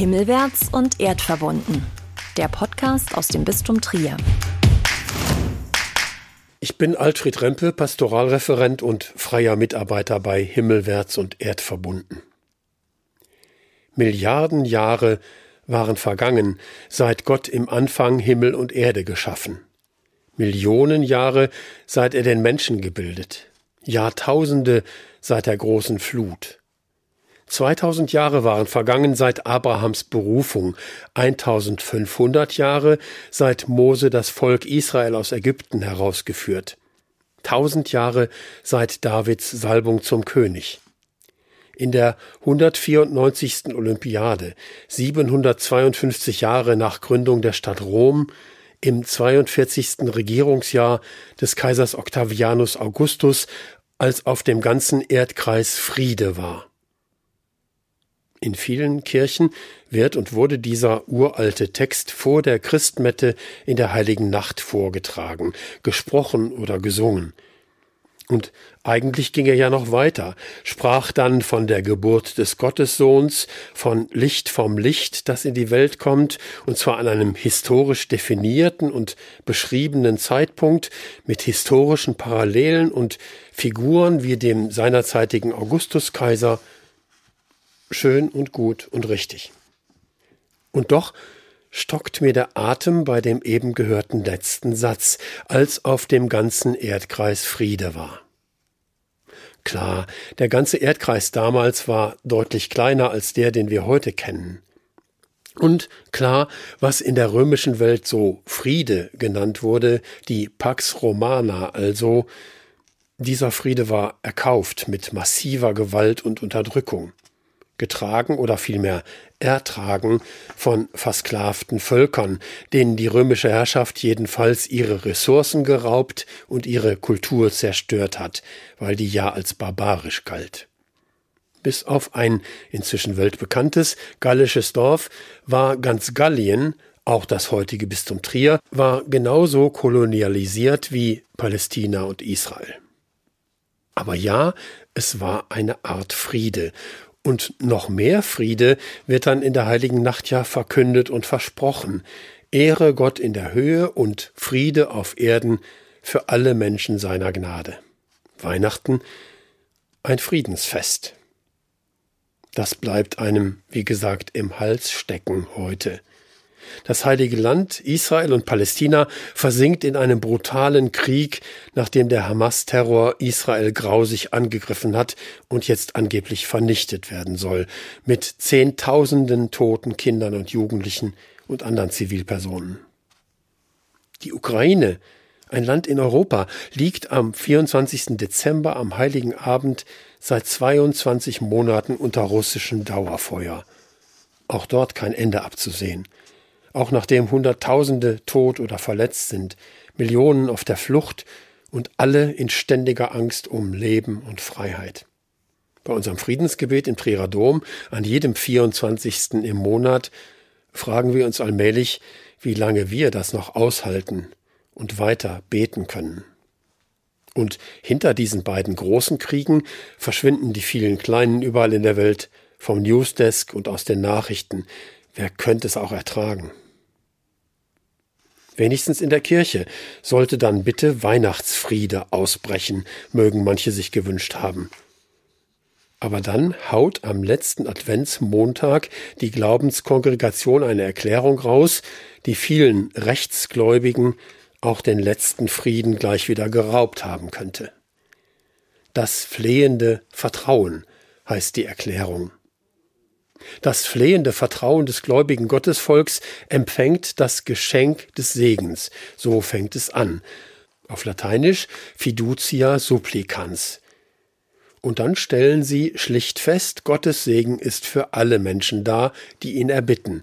Himmelwärts und erdverbunden. Der Podcast aus dem Bistum Trier. Ich bin Alfred Rempe, Pastoralreferent und freier Mitarbeiter bei Himmelwärts und Erdverbunden. Milliarden Jahre waren vergangen, seit Gott im Anfang Himmel und Erde geschaffen. Millionen Jahre, seit er den Menschen gebildet. Jahrtausende seit der großen Flut. 2000 Jahre waren vergangen seit Abrahams Berufung, 1500 Jahre seit Mose das Volk Israel aus Ägypten herausgeführt, 1000 Jahre seit Davids Salbung zum König. In der 194. Olympiade, 752 Jahre nach Gründung der Stadt Rom, im 42. Regierungsjahr des Kaisers Octavianus Augustus, als auf dem ganzen Erdkreis Friede war. In vielen Kirchen wird und wurde dieser uralte Text vor der Christmette in der heiligen Nacht vorgetragen, gesprochen oder gesungen. Und eigentlich ging er ja noch weiter, sprach dann von der Geburt des Gottessohns, von Licht vom Licht, das in die Welt kommt, und zwar an einem historisch definierten und beschriebenen Zeitpunkt mit historischen Parallelen und Figuren wie dem seinerzeitigen Augustuskaiser schön und gut und richtig. Und doch stockt mir der Atem bei dem eben gehörten letzten Satz, als auf dem ganzen Erdkreis Friede war. Klar, der ganze Erdkreis damals war deutlich kleiner als der, den wir heute kennen. Und klar, was in der römischen Welt so Friede genannt wurde, die Pax Romana also, dieser Friede war erkauft mit massiver Gewalt und Unterdrückung getragen oder vielmehr ertragen von versklavten Völkern, denen die römische Herrschaft jedenfalls ihre Ressourcen geraubt und ihre Kultur zerstört hat, weil die ja als barbarisch galt. Bis auf ein inzwischen weltbekanntes gallisches Dorf war ganz Gallien, auch das heutige Bistum Trier, war genauso kolonialisiert wie Palästina und Israel. Aber ja, es war eine Art Friede, und noch mehr Friede wird dann in der heiligen Nacht ja verkündet und versprochen. Ehre Gott in der Höhe und Friede auf Erden für alle Menschen seiner Gnade. Weihnachten ein Friedensfest. Das bleibt einem, wie gesagt, im Hals stecken heute. Das heilige Land Israel und Palästina versinkt in einem brutalen Krieg, nachdem der Hamas-Terror Israel grausig angegriffen hat und jetzt angeblich vernichtet werden soll, mit Zehntausenden toten Kindern und Jugendlichen und anderen Zivilpersonen. Die Ukraine, ein Land in Europa, liegt am 24. Dezember am heiligen Abend seit 22 Monaten unter russischem Dauerfeuer. Auch dort kein Ende abzusehen auch nachdem Hunderttausende tot oder verletzt sind, Millionen auf der Flucht und alle in ständiger Angst um Leben und Freiheit. Bei unserem Friedensgebet im Trierer Dom an jedem 24. im Monat fragen wir uns allmählich, wie lange wir das noch aushalten und weiter beten können. Und hinter diesen beiden großen Kriegen verschwinden die vielen kleinen überall in der Welt, vom Newsdesk und aus den Nachrichten. Wer könnte es auch ertragen? Wenigstens in der Kirche sollte dann bitte Weihnachtsfriede ausbrechen, mögen manche sich gewünscht haben. Aber dann haut am letzten Adventsmontag die Glaubenskongregation eine Erklärung raus, die vielen Rechtsgläubigen auch den letzten Frieden gleich wieder geraubt haben könnte. Das flehende Vertrauen heißt die Erklärung. Das flehende Vertrauen des gläubigen Gottesvolks empfängt das Geschenk des Segens. So fängt es an. Auf Lateinisch fiducia supplicans. Und dann stellen sie schlicht fest, Gottes Segen ist für alle Menschen da, die ihn erbitten.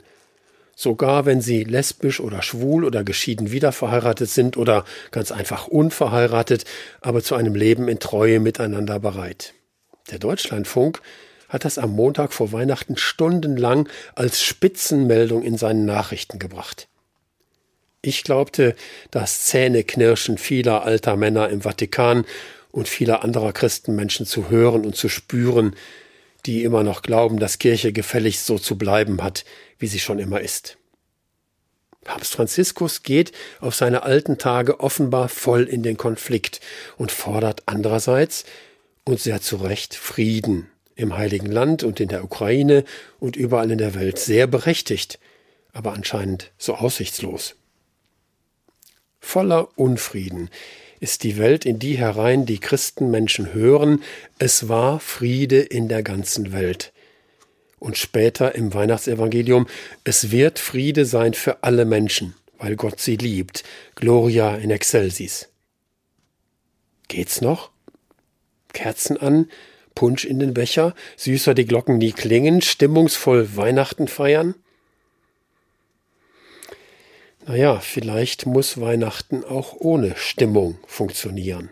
Sogar wenn sie lesbisch oder schwul oder geschieden wiederverheiratet sind oder ganz einfach unverheiratet, aber zu einem Leben in Treue miteinander bereit. Der Deutschlandfunk hat das am Montag vor Weihnachten stundenlang als Spitzenmeldung in seinen Nachrichten gebracht. Ich glaubte, das Zähneknirschen vieler alter Männer im Vatikan und vieler anderer Christenmenschen zu hören und zu spüren, die immer noch glauben, dass Kirche gefälligst so zu bleiben hat, wie sie schon immer ist. Papst Franziskus geht auf seine alten Tage offenbar voll in den Konflikt und fordert andererseits, und sehr zu Recht, Frieden im Heiligen Land und in der Ukraine und überall in der Welt sehr berechtigt, aber anscheinend so aussichtslos. Voller Unfrieden ist die Welt, in die herein die Christenmenschen hören, es war Friede in der ganzen Welt. Und später im Weihnachtsevangelium, es wird Friede sein für alle Menschen, weil Gott sie liebt. Gloria in excelsis. Geht's noch? Kerzen an, Punsch in den Becher, süßer die Glocken nie klingen, stimmungsvoll Weihnachten feiern? Naja, vielleicht muss Weihnachten auch ohne Stimmung funktionieren.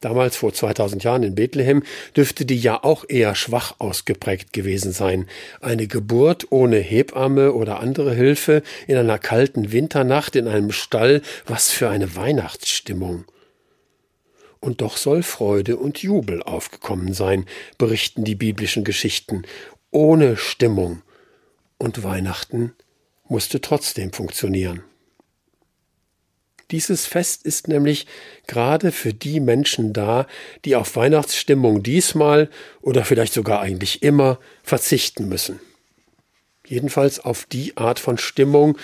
Damals vor 2000 Jahren in Bethlehem dürfte die ja auch eher schwach ausgeprägt gewesen sein. Eine Geburt ohne Hebamme oder andere Hilfe in einer kalten Winternacht in einem Stall, was für eine Weihnachtsstimmung. Und doch soll Freude und Jubel aufgekommen sein, berichten die biblischen Geschichten, ohne Stimmung. Und Weihnachten musste trotzdem funktionieren. Dieses Fest ist nämlich gerade für die Menschen da, die auf Weihnachtsstimmung diesmal oder vielleicht sogar eigentlich immer verzichten müssen. Jedenfalls auf die Art von Stimmung,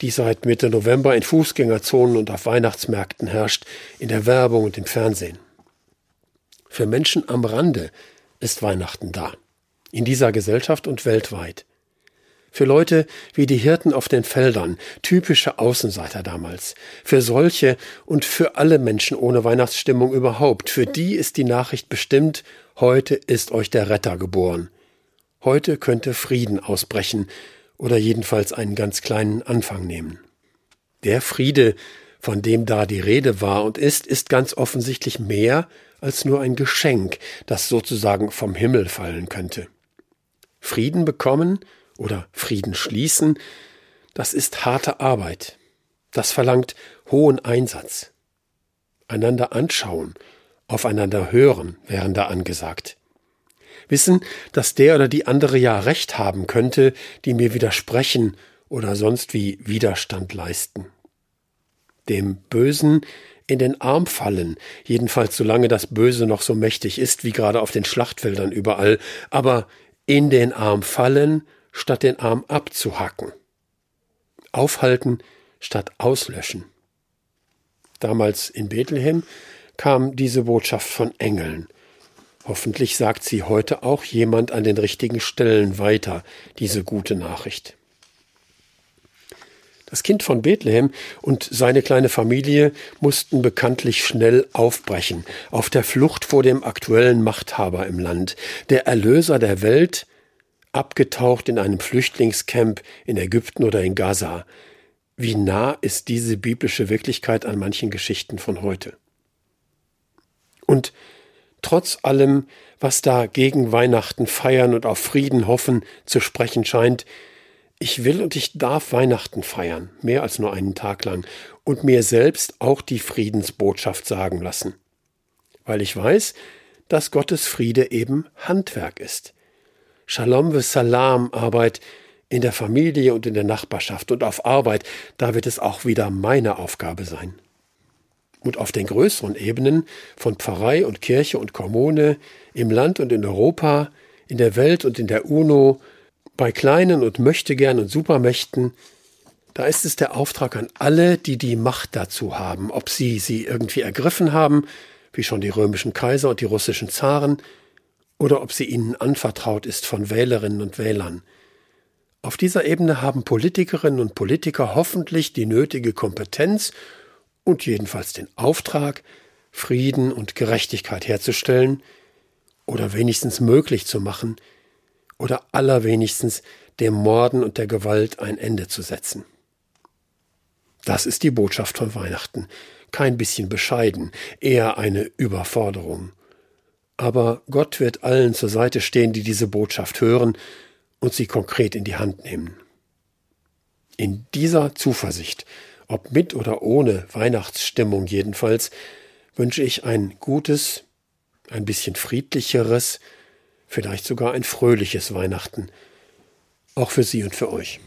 die seit Mitte November in Fußgängerzonen und auf Weihnachtsmärkten herrscht, in der Werbung und im Fernsehen. Für Menschen am Rande ist Weihnachten da, in dieser Gesellschaft und weltweit für Leute wie die Hirten auf den Feldern, typische Außenseiter damals, für solche und für alle Menschen ohne Weihnachtsstimmung überhaupt, für die ist die Nachricht bestimmt, heute ist euch der Retter geboren. Heute könnte Frieden ausbrechen oder jedenfalls einen ganz kleinen Anfang nehmen. Der Friede, von dem da die Rede war und ist, ist ganz offensichtlich mehr als nur ein Geschenk, das sozusagen vom Himmel fallen könnte. Frieden bekommen oder Frieden schließen, das ist harte Arbeit. Das verlangt hohen Einsatz. Einander anschauen, aufeinander hören wären da angesagt. Wissen, dass der oder die andere ja recht haben könnte, die mir widersprechen oder sonst wie Widerstand leisten. Dem Bösen in den Arm fallen, jedenfalls solange das Böse noch so mächtig ist wie gerade auf den Schlachtfeldern überall, aber in den Arm fallen statt den Arm abzuhacken. Aufhalten statt auslöschen. Damals in Bethlehem kam diese Botschaft von Engeln. Hoffentlich sagt sie heute auch jemand an den richtigen Stellen weiter, diese gute Nachricht. Das Kind von Bethlehem und seine kleine Familie mussten bekanntlich schnell aufbrechen, auf der Flucht vor dem aktuellen Machthaber im Land. Der Erlöser der Welt abgetaucht in einem Flüchtlingscamp in Ägypten oder in Gaza. Wie nah ist diese biblische Wirklichkeit an manchen Geschichten von heute? Und trotz allem, was da gegen Weihnachten feiern und auf Frieden hoffen zu sprechen scheint, ich will und ich darf Weihnachten feiern, mehr als nur einen Tag lang, und mir selbst auch die Friedensbotschaft sagen lassen, weil ich weiß, dass Gottes Friede eben Handwerk ist. Shalom ve Salam Arbeit in der Familie und in der Nachbarschaft und auf Arbeit, da wird es auch wieder meine Aufgabe sein. Und auf den größeren Ebenen von Pfarrei und Kirche und Kommune, im Land und in Europa, in der Welt und in der UNO, bei kleinen und Möchtegern und Supermächten, da ist es der Auftrag an alle, die die Macht dazu haben, ob sie sie irgendwie ergriffen haben, wie schon die römischen Kaiser und die russischen Zaren, oder ob sie ihnen anvertraut ist von Wählerinnen und Wählern. Auf dieser Ebene haben Politikerinnen und Politiker hoffentlich die nötige Kompetenz und jedenfalls den Auftrag, Frieden und Gerechtigkeit herzustellen oder wenigstens möglich zu machen oder allerwenigstens dem Morden und der Gewalt ein Ende zu setzen. Das ist die Botschaft von Weihnachten, kein bisschen bescheiden, eher eine Überforderung. Aber Gott wird allen zur Seite stehen, die diese Botschaft hören und sie konkret in die Hand nehmen. In dieser Zuversicht, ob mit oder ohne Weihnachtsstimmung jedenfalls, wünsche ich ein gutes, ein bisschen friedlicheres, vielleicht sogar ein fröhliches Weihnachten. Auch für Sie und für euch.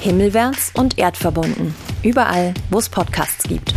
Himmelwärts und erdverbunden. Überall, wo es Podcasts gibt.